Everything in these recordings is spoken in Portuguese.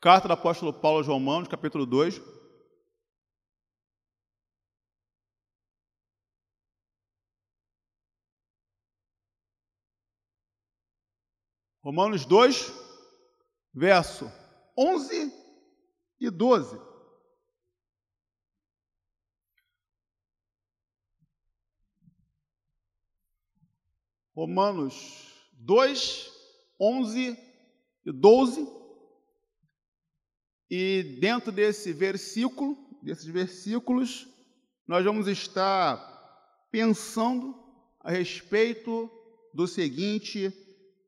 Carta do apóstolo Paulo aos Romanos, capítulo 2. Romanos 2, verso 11 e 12. Romanos 2, 11 e 12. E dentro desse versículo, desses versículos, nós vamos estar pensando a respeito do seguinte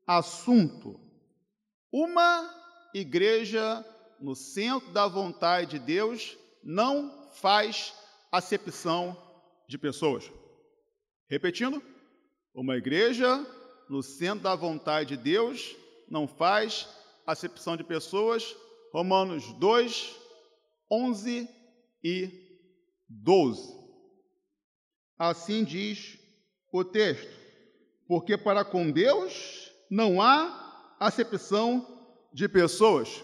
assunto: uma igreja no centro da vontade de Deus não faz acepção de pessoas. Repetindo, uma igreja no centro da vontade de Deus não faz acepção de pessoas. Romanos 2, 11 e 12. Assim diz o texto: Porque para com Deus não há acepção de pessoas,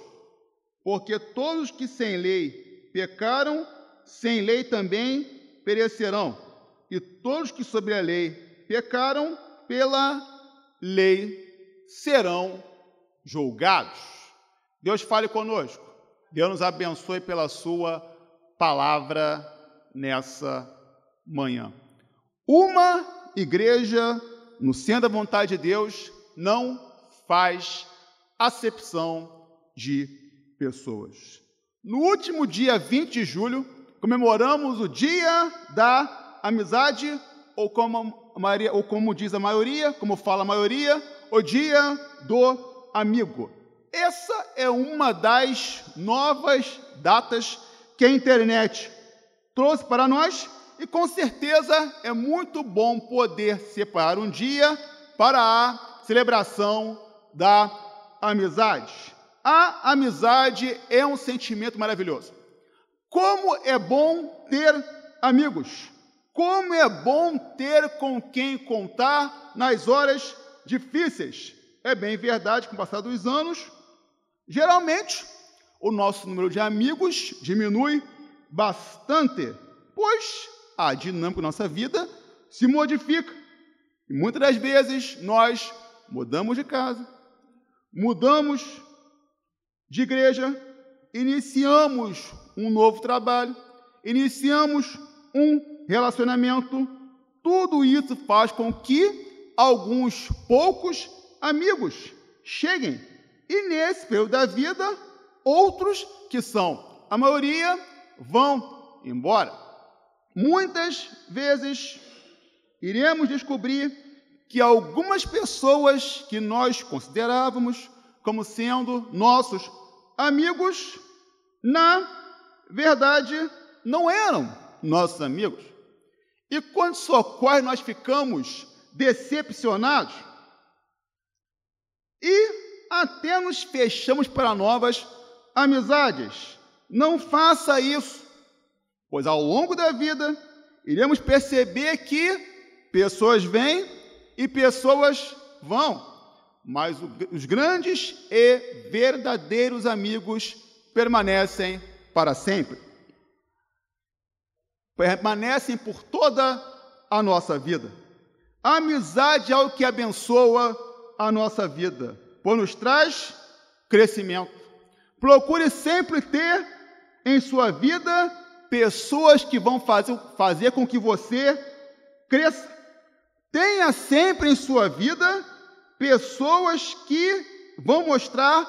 porque todos que sem lei pecaram, sem lei também perecerão, e todos que sobre a lei pecaram pela lei serão julgados. Deus fale conosco. Deus nos abençoe pela sua palavra nessa manhã. Uma igreja no centro da vontade de Deus não faz acepção de pessoas. No último dia 20 de julho, comemoramos o Dia da Amizade ou como, ou como diz a maioria, como fala a maioria, o dia do amigo. Essa é uma das novas datas que a internet trouxe para nós e com certeza é muito bom poder separar um dia para a celebração da amizade. A amizade é um sentimento maravilhoso. Como é bom ter amigos. Como é bom ter com quem contar nas horas difíceis. É bem verdade que, com o passar dos anos, geralmente o nosso número de amigos diminui bastante, pois a dinâmica da nossa vida se modifica. E muitas das vezes nós mudamos de casa, mudamos de igreja, iniciamos um novo trabalho, iniciamos um relacionamento, tudo isso faz com que alguns poucos amigos cheguem. E nesse período da vida, outros que são a maioria vão embora. Muitas vezes iremos descobrir que algumas pessoas que nós considerávamos como sendo nossos amigos, na verdade, não eram nossos amigos. E quando isso ocorre, nós ficamos decepcionados e até nos fechamos para novas amizades. Não faça isso, pois ao longo da vida iremos perceber que pessoas vêm e pessoas vão, mas os grandes e verdadeiros amigos permanecem para sempre permanecem por toda a nossa vida. A amizade é o que abençoa a nossa vida, pois nos traz crescimento. Procure sempre ter em sua vida pessoas que vão fazer, fazer com que você cresça. Tenha sempre em sua vida pessoas que vão mostrar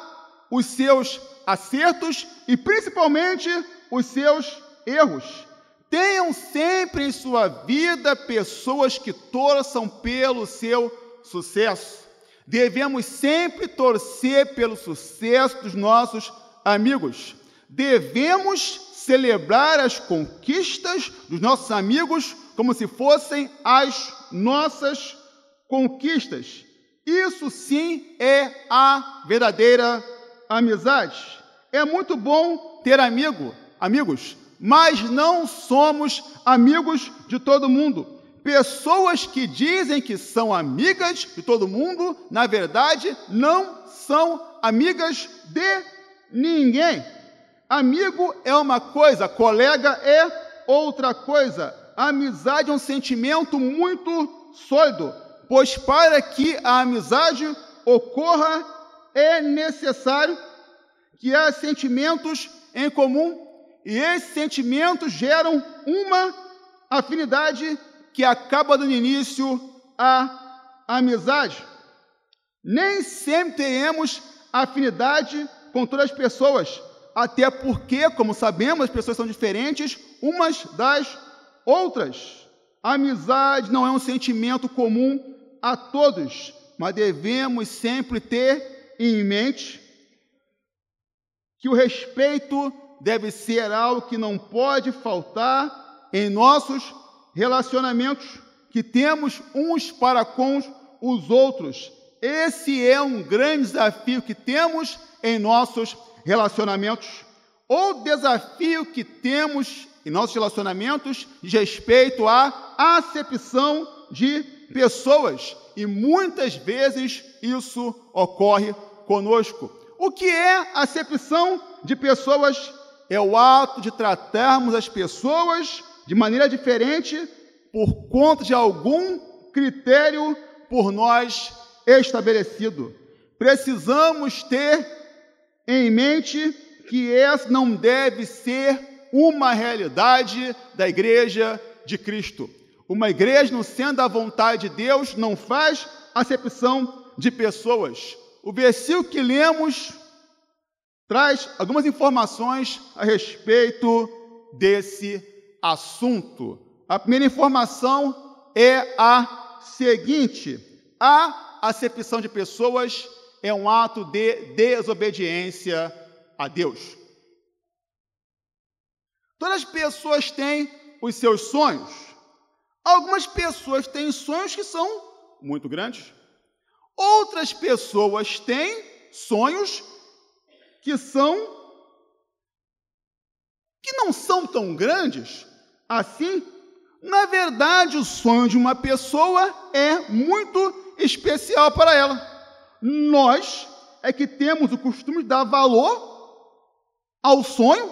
os seus acertos e principalmente os seus erros. Tenham sempre em sua vida pessoas que torçam pelo seu sucesso. Devemos sempre torcer pelo sucesso dos nossos amigos. Devemos celebrar as conquistas dos nossos amigos como se fossem as nossas conquistas. Isso sim é a verdadeira amizade. É muito bom ter amigo, amigos, mas não somos amigos de todo mundo. Pessoas que dizem que são amigas de todo mundo, na verdade, não são amigas de ninguém. Amigo é uma coisa, colega é outra coisa. amizade é um sentimento muito sólido, pois para que a amizade ocorra é necessário que há sentimentos em comum e esses sentimentos geram uma afinidade que acaba dando início à amizade. Nem sempre teremos afinidade com todas as pessoas, até porque, como sabemos, as pessoas são diferentes umas das outras. A amizade não é um sentimento comum a todos, mas devemos sempre ter em mente que o respeito deve ser algo que não pode faltar em nossos relacionamentos que temos uns para com os outros. Esse é um grande desafio que temos em nossos relacionamentos. O desafio que temos em nossos relacionamentos diz respeito à acepção de pessoas. E muitas vezes isso ocorre conosco. O que é acepção de pessoas? É o ato de tratarmos as pessoas de maneira diferente por conta de algum critério por nós estabelecido. Precisamos ter em mente que essa não deve ser uma realidade da igreja de Cristo. Uma igreja, não sendo a vontade de Deus, não faz acepção de pessoas. O versículo que lemos traz algumas informações a respeito desse assunto. A primeira informação é a seguinte: a acepção de pessoas é um ato de desobediência a Deus. Todas as pessoas têm os seus sonhos. Algumas pessoas têm sonhos que são muito grandes. Outras pessoas têm sonhos que são que não são tão grandes assim. Na verdade, o sonho de uma pessoa é muito especial para ela. Nós é que temos o costume de dar valor ao sonho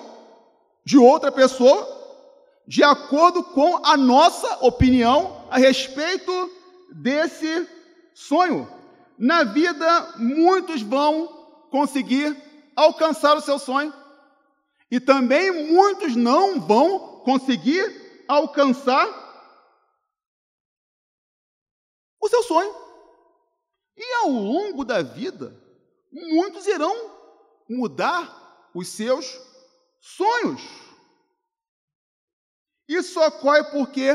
de outra pessoa, de acordo com a nossa opinião a respeito desse sonho. Na vida, muitos vão conseguir alcançar o seu sonho, e também muitos não vão conseguir alcançar o seu sonho. E ao longo da vida, muitos irão mudar os seus sonhos. Isso ocorre porque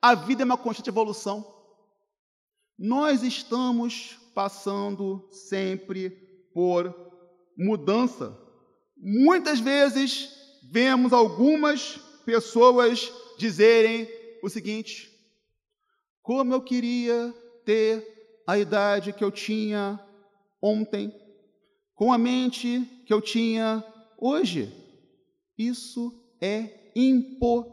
a vida é uma constante evolução. Nós estamos passando sempre por mudança. Muitas vezes vemos algumas pessoas dizerem o seguinte: como eu queria ter a idade que eu tinha ontem, com a mente que eu tinha hoje. Isso é impossível,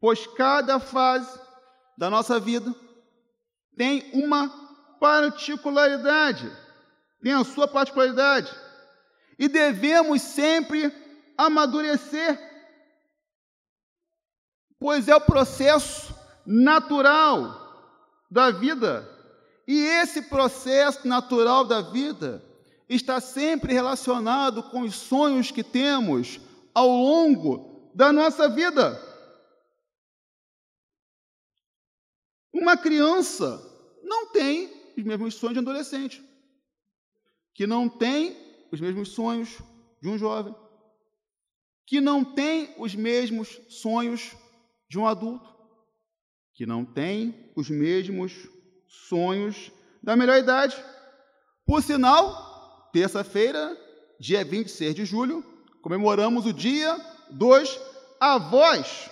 pois cada fase da nossa vida tem uma particularidade, tem a sua particularidade, e devemos sempre amadurecer, pois é o processo natural da vida. E esse processo natural da vida está sempre relacionado com os sonhos que temos ao longo da nossa vida. Uma criança não tem os mesmos sonhos de adolescente, que não tem os mesmos sonhos de um jovem, que não tem os mesmos sonhos de um adulto que não têm os mesmos sonhos da melhor idade. Por sinal, terça-feira, dia 26 de julho, comemoramos o dia dos avós.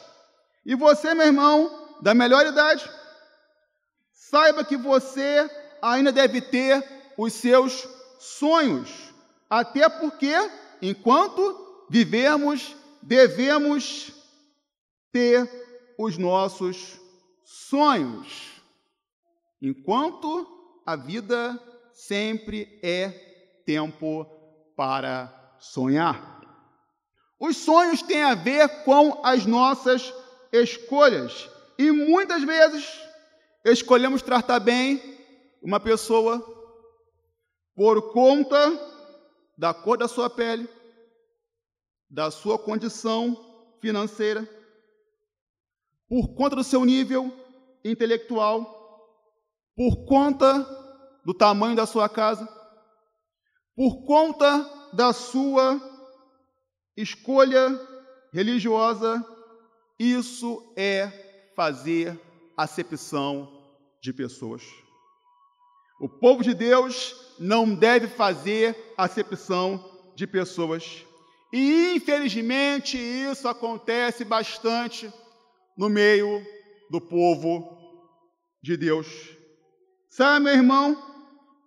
E você, meu irmão, da melhor idade, saiba que você ainda deve ter os seus sonhos, até porque, enquanto vivemos, devemos ter os nossos sonhos, enquanto a vida sempre é tempo para sonhar. Os sonhos têm a ver com as nossas escolhas. E muitas vezes escolhemos tratar bem uma pessoa por conta da cor da sua pele, da sua condição financeira, por conta do seu nível intelectual, por conta do tamanho da sua casa, por conta da sua escolha religiosa, isso é fazer acepção de pessoas. O povo de Deus não deve fazer acepção de pessoas. E infelizmente isso acontece bastante no meio do povo de Deus. Sabe, meu irmão,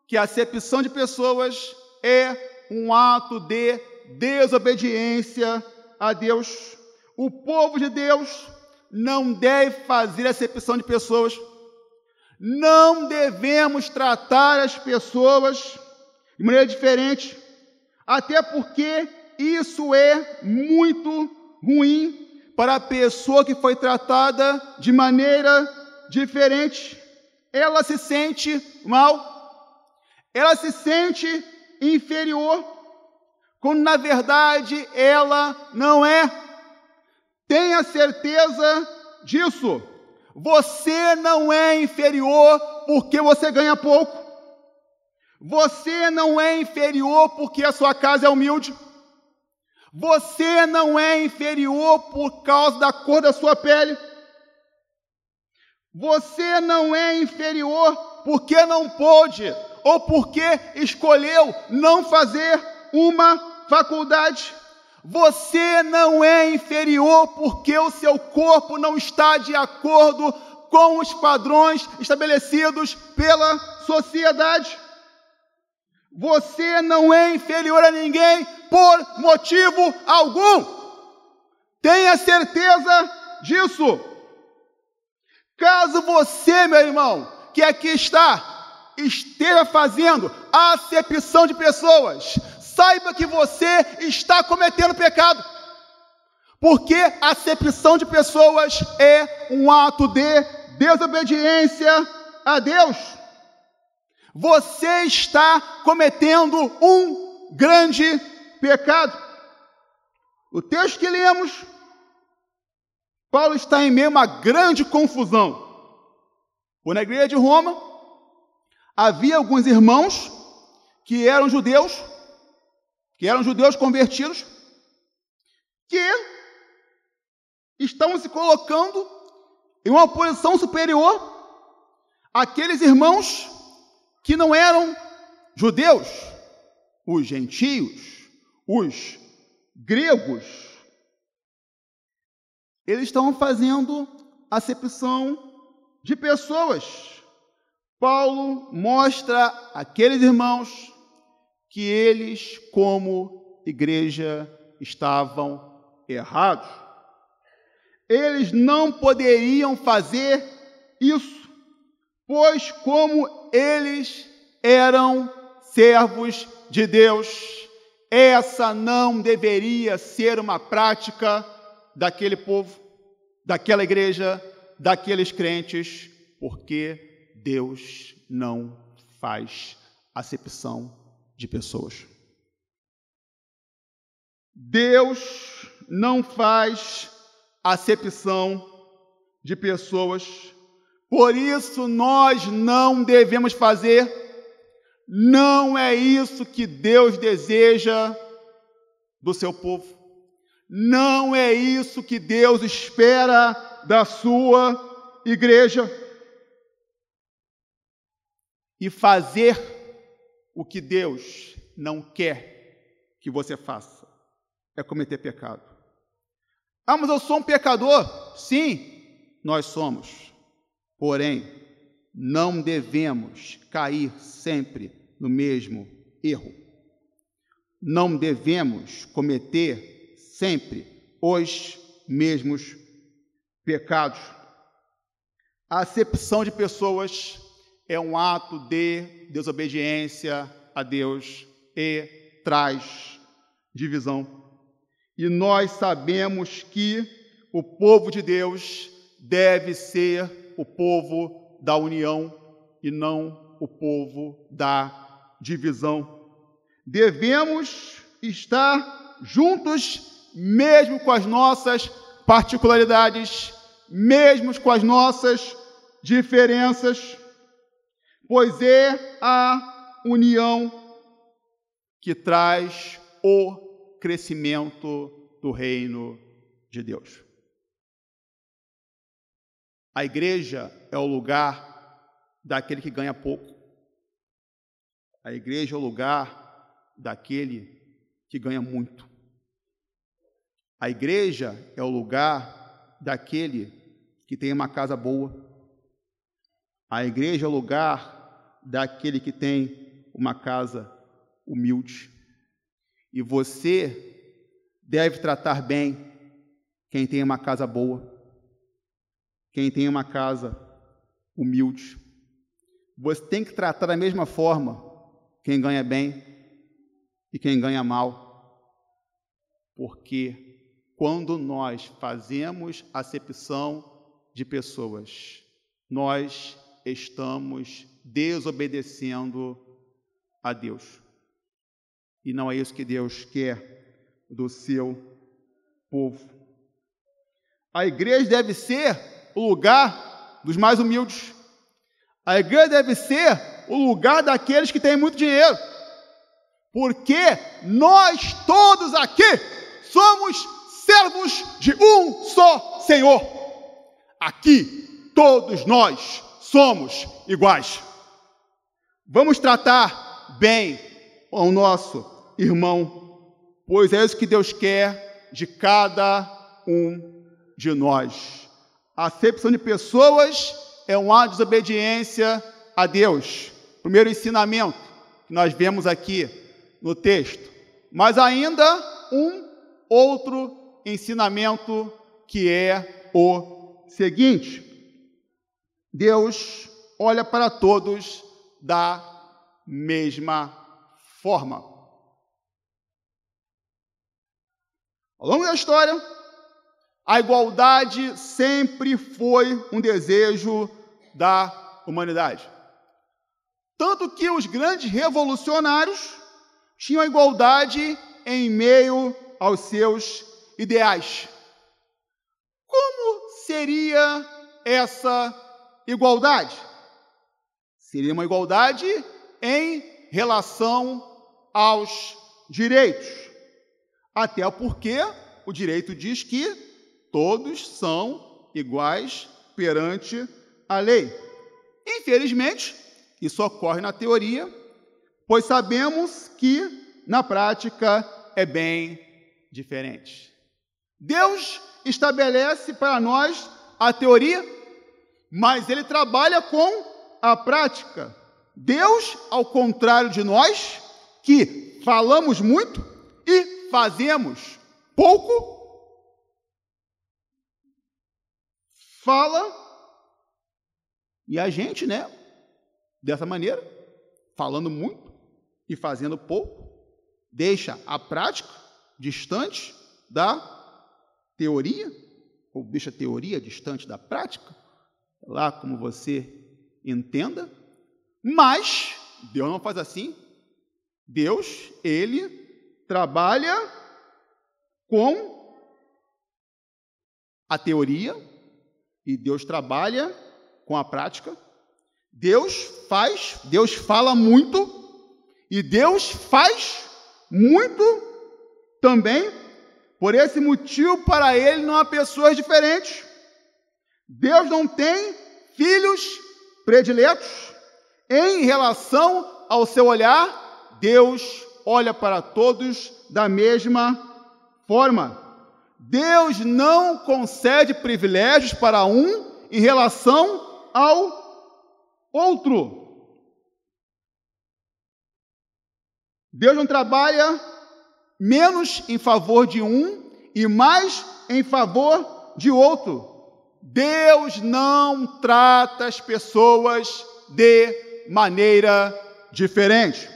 que a acepção de pessoas é um ato de desobediência a Deus. O povo de Deus não deve fazer acepção de pessoas. Não devemos tratar as pessoas de maneira diferente, até porque isso é muito ruim para a pessoa que foi tratada de maneira diferente. Ela se sente mal, ela se sente inferior, quando na verdade ela não é. Tenha certeza disso. Você não é inferior porque você ganha pouco. Você não é inferior porque a sua casa é humilde. Você não é inferior por causa da cor da sua pele. Você não é inferior porque não pôde ou porque escolheu não fazer uma faculdade. Você não é inferior porque o seu corpo não está de acordo com os padrões estabelecidos pela sociedade. Você não é inferior a ninguém por motivo algum. Tenha certeza disso. Caso você, meu irmão, que aqui está, esteja fazendo acepção de pessoas, saiba que você está cometendo pecado. Porque a acepção de pessoas é um ato de desobediência a Deus. Você está cometendo um grande pecado. O texto que lemos, Paulo está em meio a uma grande confusão. Na igreja de Roma, havia alguns irmãos que eram judeus que eram judeus convertidos, que estão se colocando em uma posição superior àqueles irmãos que não eram judeus, os gentios, os gregos. Eles estão fazendo acepção de pessoas. Paulo mostra aqueles irmãos que eles, como igreja, estavam errados. Eles não poderiam fazer isso, pois, como eles eram servos de Deus, essa não deveria ser uma prática daquele povo, daquela igreja, daqueles crentes, porque Deus não faz acepção de pessoas. Deus não faz acepção de pessoas, por isso nós não devemos fazer, não é isso que Deus deseja do seu povo, não é isso que Deus espera da sua igreja. E fazer o que Deus não quer que você faça é cometer pecado. Ah, mas eu sou um pecador? Sim, nós somos. Porém, não devemos cair sempre no mesmo erro. Não devemos cometer sempre os mesmos pecados. A acepção de pessoas é um ato de desobediência a Deus e traz divisão. E nós sabemos que o povo de Deus deve ser o povo da união e não o povo da divisão. Devemos estar juntos, mesmo com as nossas particularidades, mesmo com as nossas diferenças, pois é a união que traz o crescimento do reino de Deus. A igreja é o lugar daquele que ganha pouco. A igreja é o lugar daquele que ganha muito. A igreja é o lugar daquele que tem uma casa boa. A igreja é o lugar daquele que tem uma casa humilde. E você deve tratar bem quem tem uma casa boa, quem tem uma casa humilde. Você tem que tratar da mesma forma quem ganha bem e quem ganha mal. Porque quando nós fazemos acepção de pessoas, nós estamos desobedecendo a Deus. E não é isso que Deus quer do seu povo. A igreja deve ser o lugar dos mais humildes. A igreja deve ser o lugar daqueles que têm muito dinheiro. Porque nós todos aqui somos servos de um só Senhor. Aqui todos nós somos iguais. Vamos tratar bem o nosso irmão, pois é isso que Deus quer de cada um de nós. A acepção de pessoas é uma desobediência a Deus. Primeiro ensinamento que nós vemos aqui no texto. Mas ainda um outro ensinamento que é o seguinte: Deus olha para todos da mesma forma. Ao longo da história, a igualdade sempre foi um desejo da humanidade. Tanto que os grandes revolucionários tinham a igualdade em meio aos seus ideais. Como seria essa igualdade? Seria uma igualdade em relação aos direitos. Até porque o direito diz que todos são iguais perante a lei. Infelizmente, isso ocorre na teoria, pois sabemos que na prática é bem diferente. Deus estabelece para nós a teoria, mas ele trabalha com a prática. Deus, ao contrário de nós, que falamos muito e fazemos pouco, fala e a gente, né, dessa maneira, falando muito e fazendo pouco, deixa a prática distante da teoria, ou deixa a teoria distante da prática, lá como você entenda, mas Deus não faz assim. Deus, ele trabalha com a teoria e Deus trabalha com a prática. Deus faz, Deus fala muito e Deus faz muito também. Por esse motivo, para ele não há pessoas diferentes. Deus não tem filhos prediletos. Em relação ao seu olhar, Deus olha para todos da mesma forma. Deus não concede privilégios para um em relação ao outro. Deus não trabalha menos em favor de um e mais em favor de outro. Deus não trata as pessoas de maneira diferente.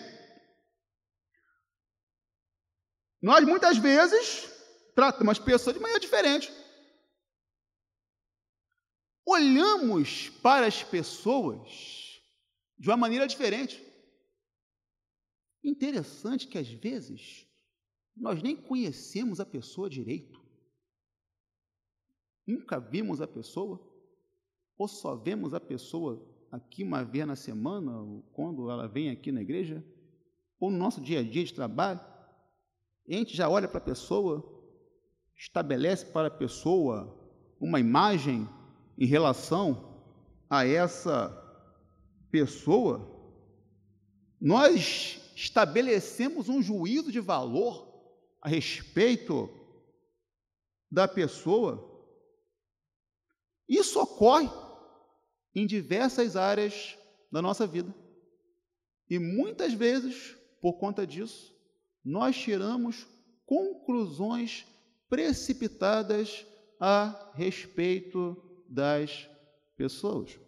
Nós muitas vezes tratamos as pessoas de maneira diferente. Olhamos para as pessoas de uma maneira diferente. Interessante que às vezes nós nem conhecemos a pessoa direito. Nunca vimos a pessoa, ou só vemos a pessoa aqui uma vez na semana, quando ela vem aqui na igreja, ou no nosso dia a dia de trabalho. A gente já olha para a pessoa, estabelece para a pessoa uma imagem em relação a essa pessoa. Nós estabelecemos um juízo de valor a respeito da pessoa. Isso ocorre em diversas áreas da nossa vida. E muitas vezes, por conta disso, nós tiramos conclusões precipitadas a respeito das pessoas.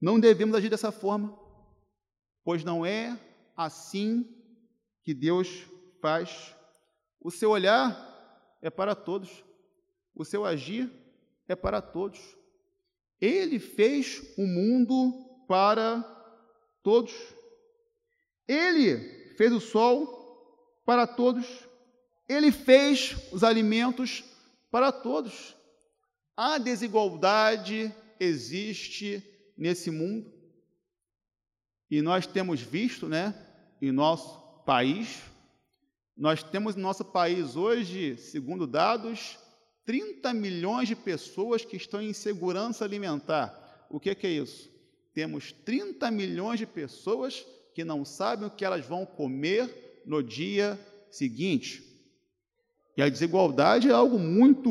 Não devemos agir dessa forma, pois não é assim que Deus faz. O seu olhar é para todos, o seu agir é para todos. Ele fez o mundo para todos. Ele fez o sol para todos. Ele fez os alimentos para todos. A desigualdade existe nesse mundo. E nós temos visto, né, em nosso país, nós temos no nosso país hoje, segundo dados, 30 milhões de pessoas que estão em insegurança alimentar. O que, que é isso? Temos 30 milhões de pessoas que não sabem o que elas vão comer no dia seguinte. E a desigualdade é algo muito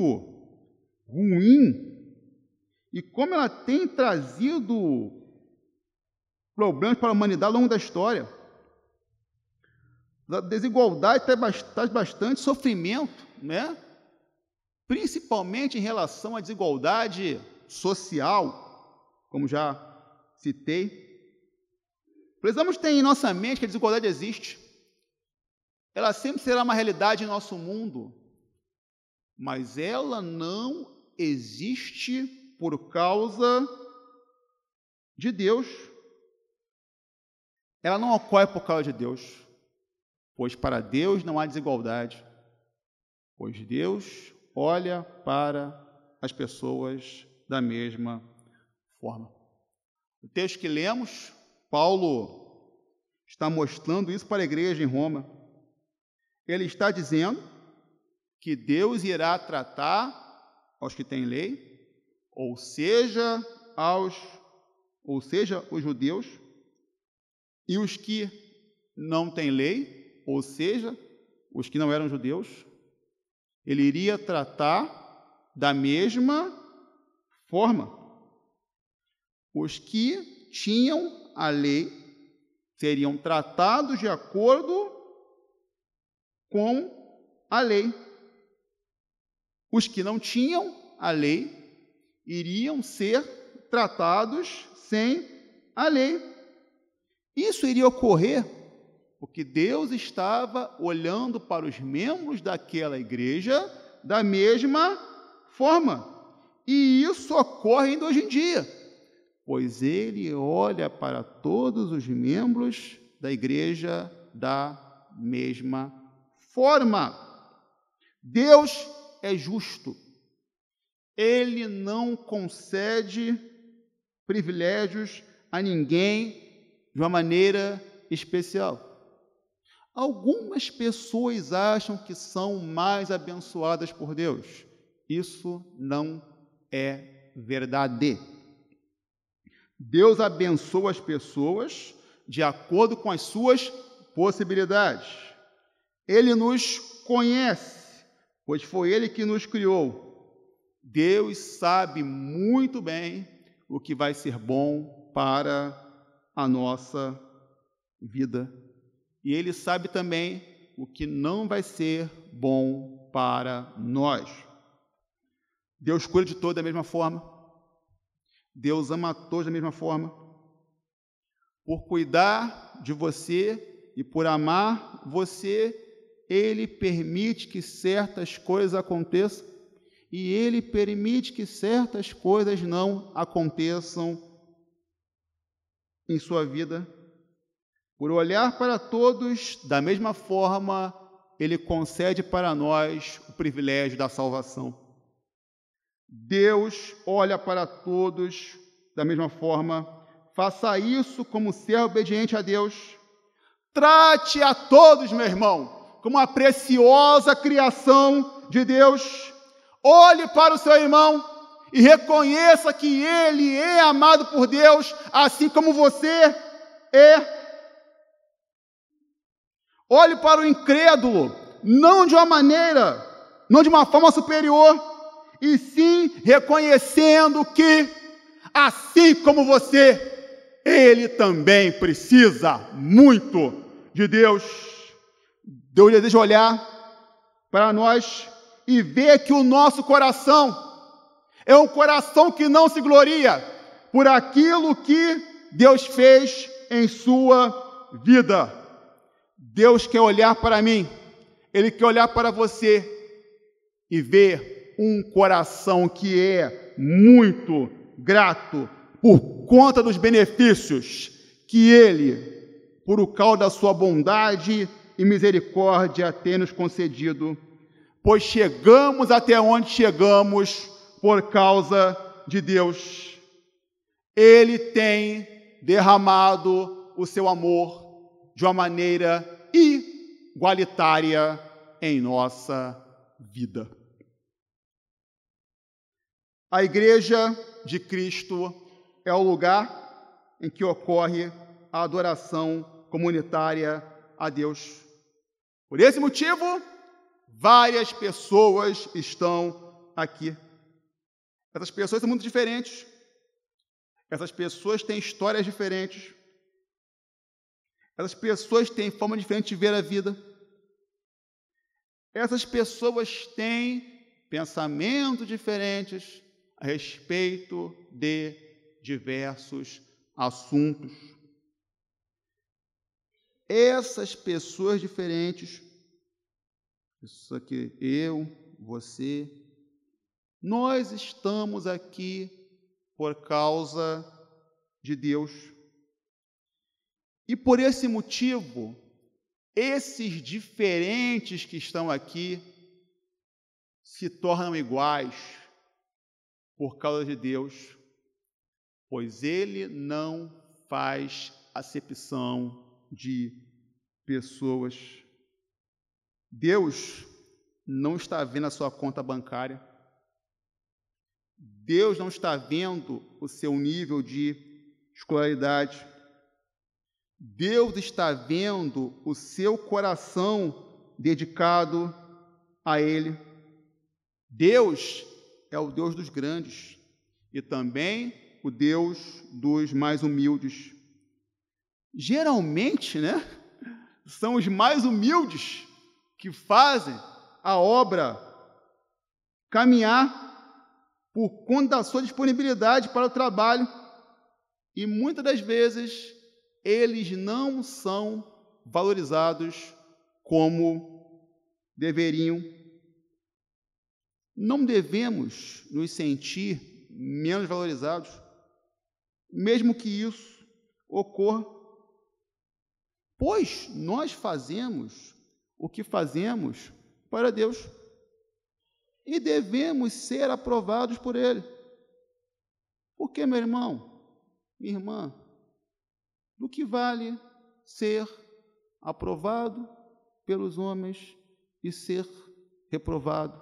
ruim. E como ela tem trazido problemas para a humanidade ao longo da história. A desigualdade traz bastante sofrimento, né? Principalmente em relação à desigualdade social, como já citei. Precisamos ter em nossa mente que a desigualdade existe. Ela sempre será uma realidade em nosso mundo, mas ela não existe por causa de Deus. Ela não ocorre por causa de Deus, pois para Deus não há desigualdade, pois Deus olha para as pessoas da mesma forma. O texto que lemos, Paulo está mostrando isso para a igreja em Roma. Ele está dizendo que Deus irá tratar aos que têm lei, ou seja, aos ou seja, os judeus e os que não têm lei, ou seja, os que não eram judeus, ele iria tratar da mesma forma. Os que tinham a lei seriam tratados de acordo com a lei. Os que não tinham a lei iriam ser tratados sem a lei. Isso iria ocorrer porque Deus estava olhando para os membros daquela igreja da mesma forma. E isso ocorre ainda hoje em dia, pois Ele olha para todos os membros da igreja da mesma forma. Deus é justo. Ele não concede privilégios a ninguém de uma maneira especial. Algumas pessoas acham que são mais abençoadas por Deus. Isso não é verdade. Deus abençoa as pessoas de acordo com as suas possibilidades. Ele nos conhece, pois foi Ele que nos criou. Deus sabe muito bem o que vai ser bom para a nossa vida e Ele sabe também o que não vai ser bom para nós. Deus cuida de todos da mesma forma. Deus ama a todos da mesma forma. Por cuidar de você e por amar você, ele permite que certas coisas aconteçam e ele permite que certas coisas não aconteçam em sua vida. Por olhar para todos da mesma forma, ele concede para nós o privilégio da salvação. Deus olha para todos da mesma forma. Faça isso como ser obediente a Deus. Trate a todos, meu irmão, como uma preciosa criação de Deus. Olhe para o seu irmão e reconheça que ele é amado por Deus, assim como você é. Olhe para o incrédulo, não de uma maneira, não de uma forma superior, e sim reconhecendo que, assim como você, ele também precisa muito de Deus. Deus deseja olhar para nós e ver que o nosso coração é um coração que não se gloria por aquilo que Deus fez em sua vida. Deus quer olhar para mim, Ele quer olhar para você e ver um coração que é muito grato por conta dos benefícios que Ele, por o causa da sua bondade e misericórdia, tem nos concedido, pois chegamos até onde chegamos por causa de Deus. Ele tem derramado o seu amor de uma maneira igualitária em nossa vida. A Igreja de Cristo é o lugar em que ocorre a adoração comunitária a Deus. Por esse motivo, várias pessoas estão aqui. Essas pessoas são muito diferentes. Essas pessoas têm histórias diferentes. Essas pessoas têm forma diferente de ver a vida. Essas pessoas têm pensamentos diferentes a respeito de diversos assuntos. Essas pessoas diferentes, isso aqui, eu, você, nós estamos aqui por causa de Deus. E por esse motivo, esses diferentes que estão aqui se tornam iguais por causa de Deus, pois Ele não faz acepção de pessoas. Deus não está vendo a sua conta bancária. Deus não está vendo o seu nível de escolaridade. Deus está vendo o seu coração dedicado a Ele. Deus é o Deus dos grandes e também o Deus dos mais humildes. Geralmente, né, são os mais humildes que fazem a obra caminhar por conta da sua disponibilidade para o trabalho, e muitas das vezes eles não são valorizados como deveriam. Não devemos nos sentir menos valorizados, mesmo que isso ocorra, pois nós fazemos o que fazemos para Deus e devemos ser aprovados por Ele. Porque, meu irmão, minha irmã, do que vale ser aprovado pelos homens e ser reprovado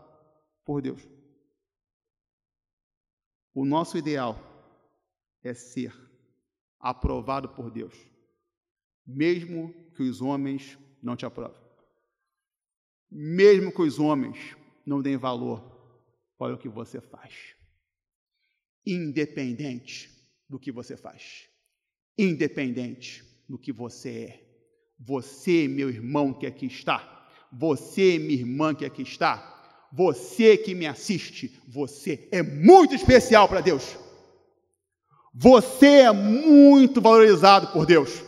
por Deus? O nosso ideal é ser aprovado por Deus, mesmo que os homens não te aprovem. Mesmo que os homens não deem valor para o que você faz. Independente do que você faz. Independente do que você é. Você, meu irmão que aqui está. Você, minha irmã que aqui está. Você que me assiste. Você é muito especial para Deus. Você é muito valorizado por Deus.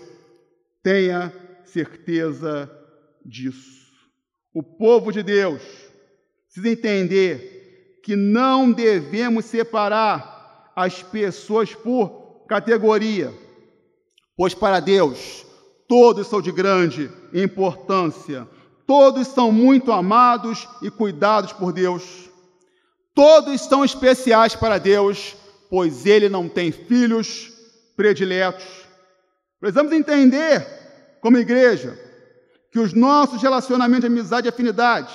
Tenha certeza disso. o povo de Deus precisa entender que não devemos separar as pessoas por categoria, pois para Deus todos são de grande importância, todos são muito amados e cuidados por Deus, todos são especiais para Deus, pois Ele não tem filhos prediletos. Precisamos entender, como igreja, que os nossos relacionamentos de amizade e afinidade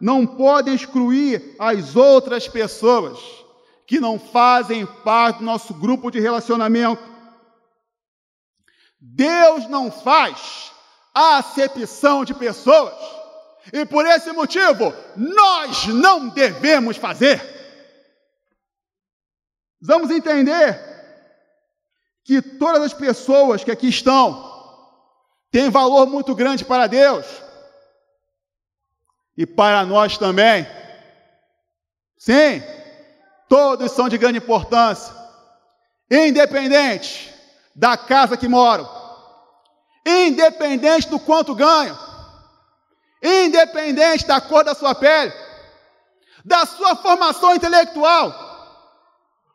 não podem excluir as outras pessoas que não fazem parte do nosso grupo de relacionamento. Deus não faz acepção de pessoas e por esse motivo nós não devemos fazer. Vamos entender que todas as pessoas que aqui estão tem valor muito grande para Deus e para nós também. Sim, todos são de grande importância, independente da casa que moram, independente do quanto ganham, independente da cor da sua pele, da sua formação intelectual,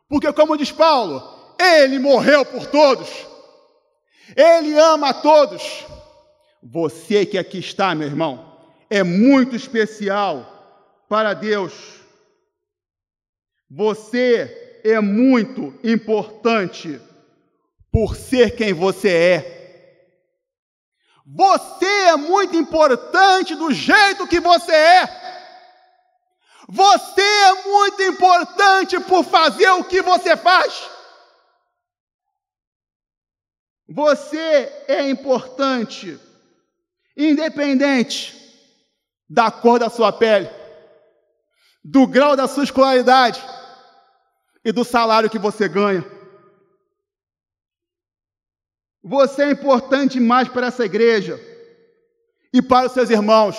porque, como diz Paulo, ele morreu por todos. Ele ama a todos. Você que aqui está, meu irmão, é muito especial para Deus. Você é muito importante por ser quem você é. Você é muito importante do jeito que você é. Você é muito importante por fazer o que você faz. Você é importante, independente da cor da sua pele, do grau da sua escolaridade e do salário que você ganha. Você é importante mais para essa igreja e para os seus irmãos.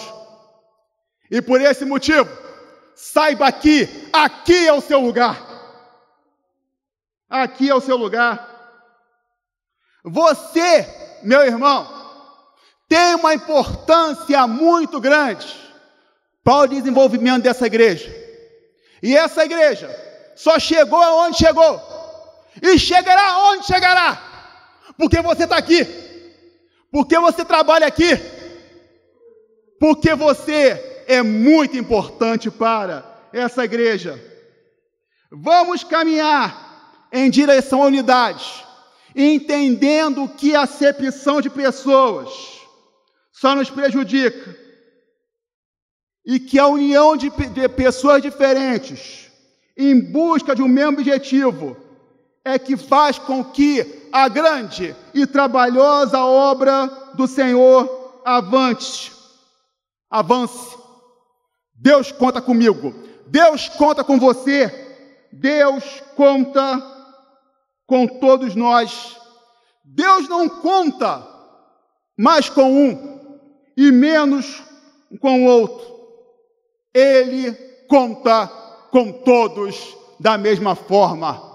E por esse motivo, saiba que aqui é o seu lugar. Aqui é o seu lugar. Você, meu irmão, tem uma importância muito grande para o desenvolvimento dessa igreja. E essa igreja só chegou aonde chegou e chegará aonde chegará, porque você está aqui, porque você trabalha aqui, porque você é muito importante para essa igreja. Vamos caminhar em direção à unidade entendendo que a acepção de pessoas só nos prejudica e que a união de, de pessoas diferentes em busca de um mesmo objetivo é que faz com que a grande e trabalhosa obra do Senhor avance. Avance. Deus conta comigo. Deus conta com você. Deus conta com todos nós. Deus não conta mais com um e menos com o outro. Ele conta com todos da mesma forma.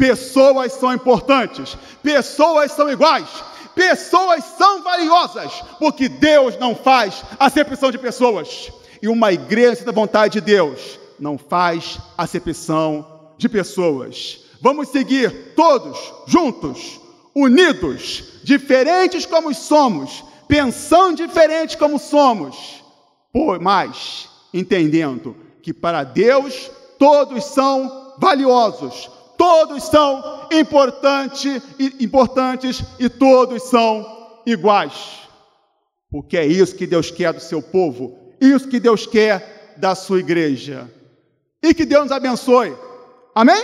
Pessoas são importantes, pessoas são iguais, pessoas são valiosas, porque Deus não faz acepção de pessoas. E uma igreja da vontade de Deus não faz acepção de pessoas. Vamos seguir todos juntos, unidos, diferentes como somos, pensando diferente como somos, mais entendendo que para Deus todos são valiosos, todos são importante, importantes e todos são iguais. Porque é isso que Deus quer do seu povo, isso que Deus quer da sua igreja. E que Deus nos abençoe. Amém?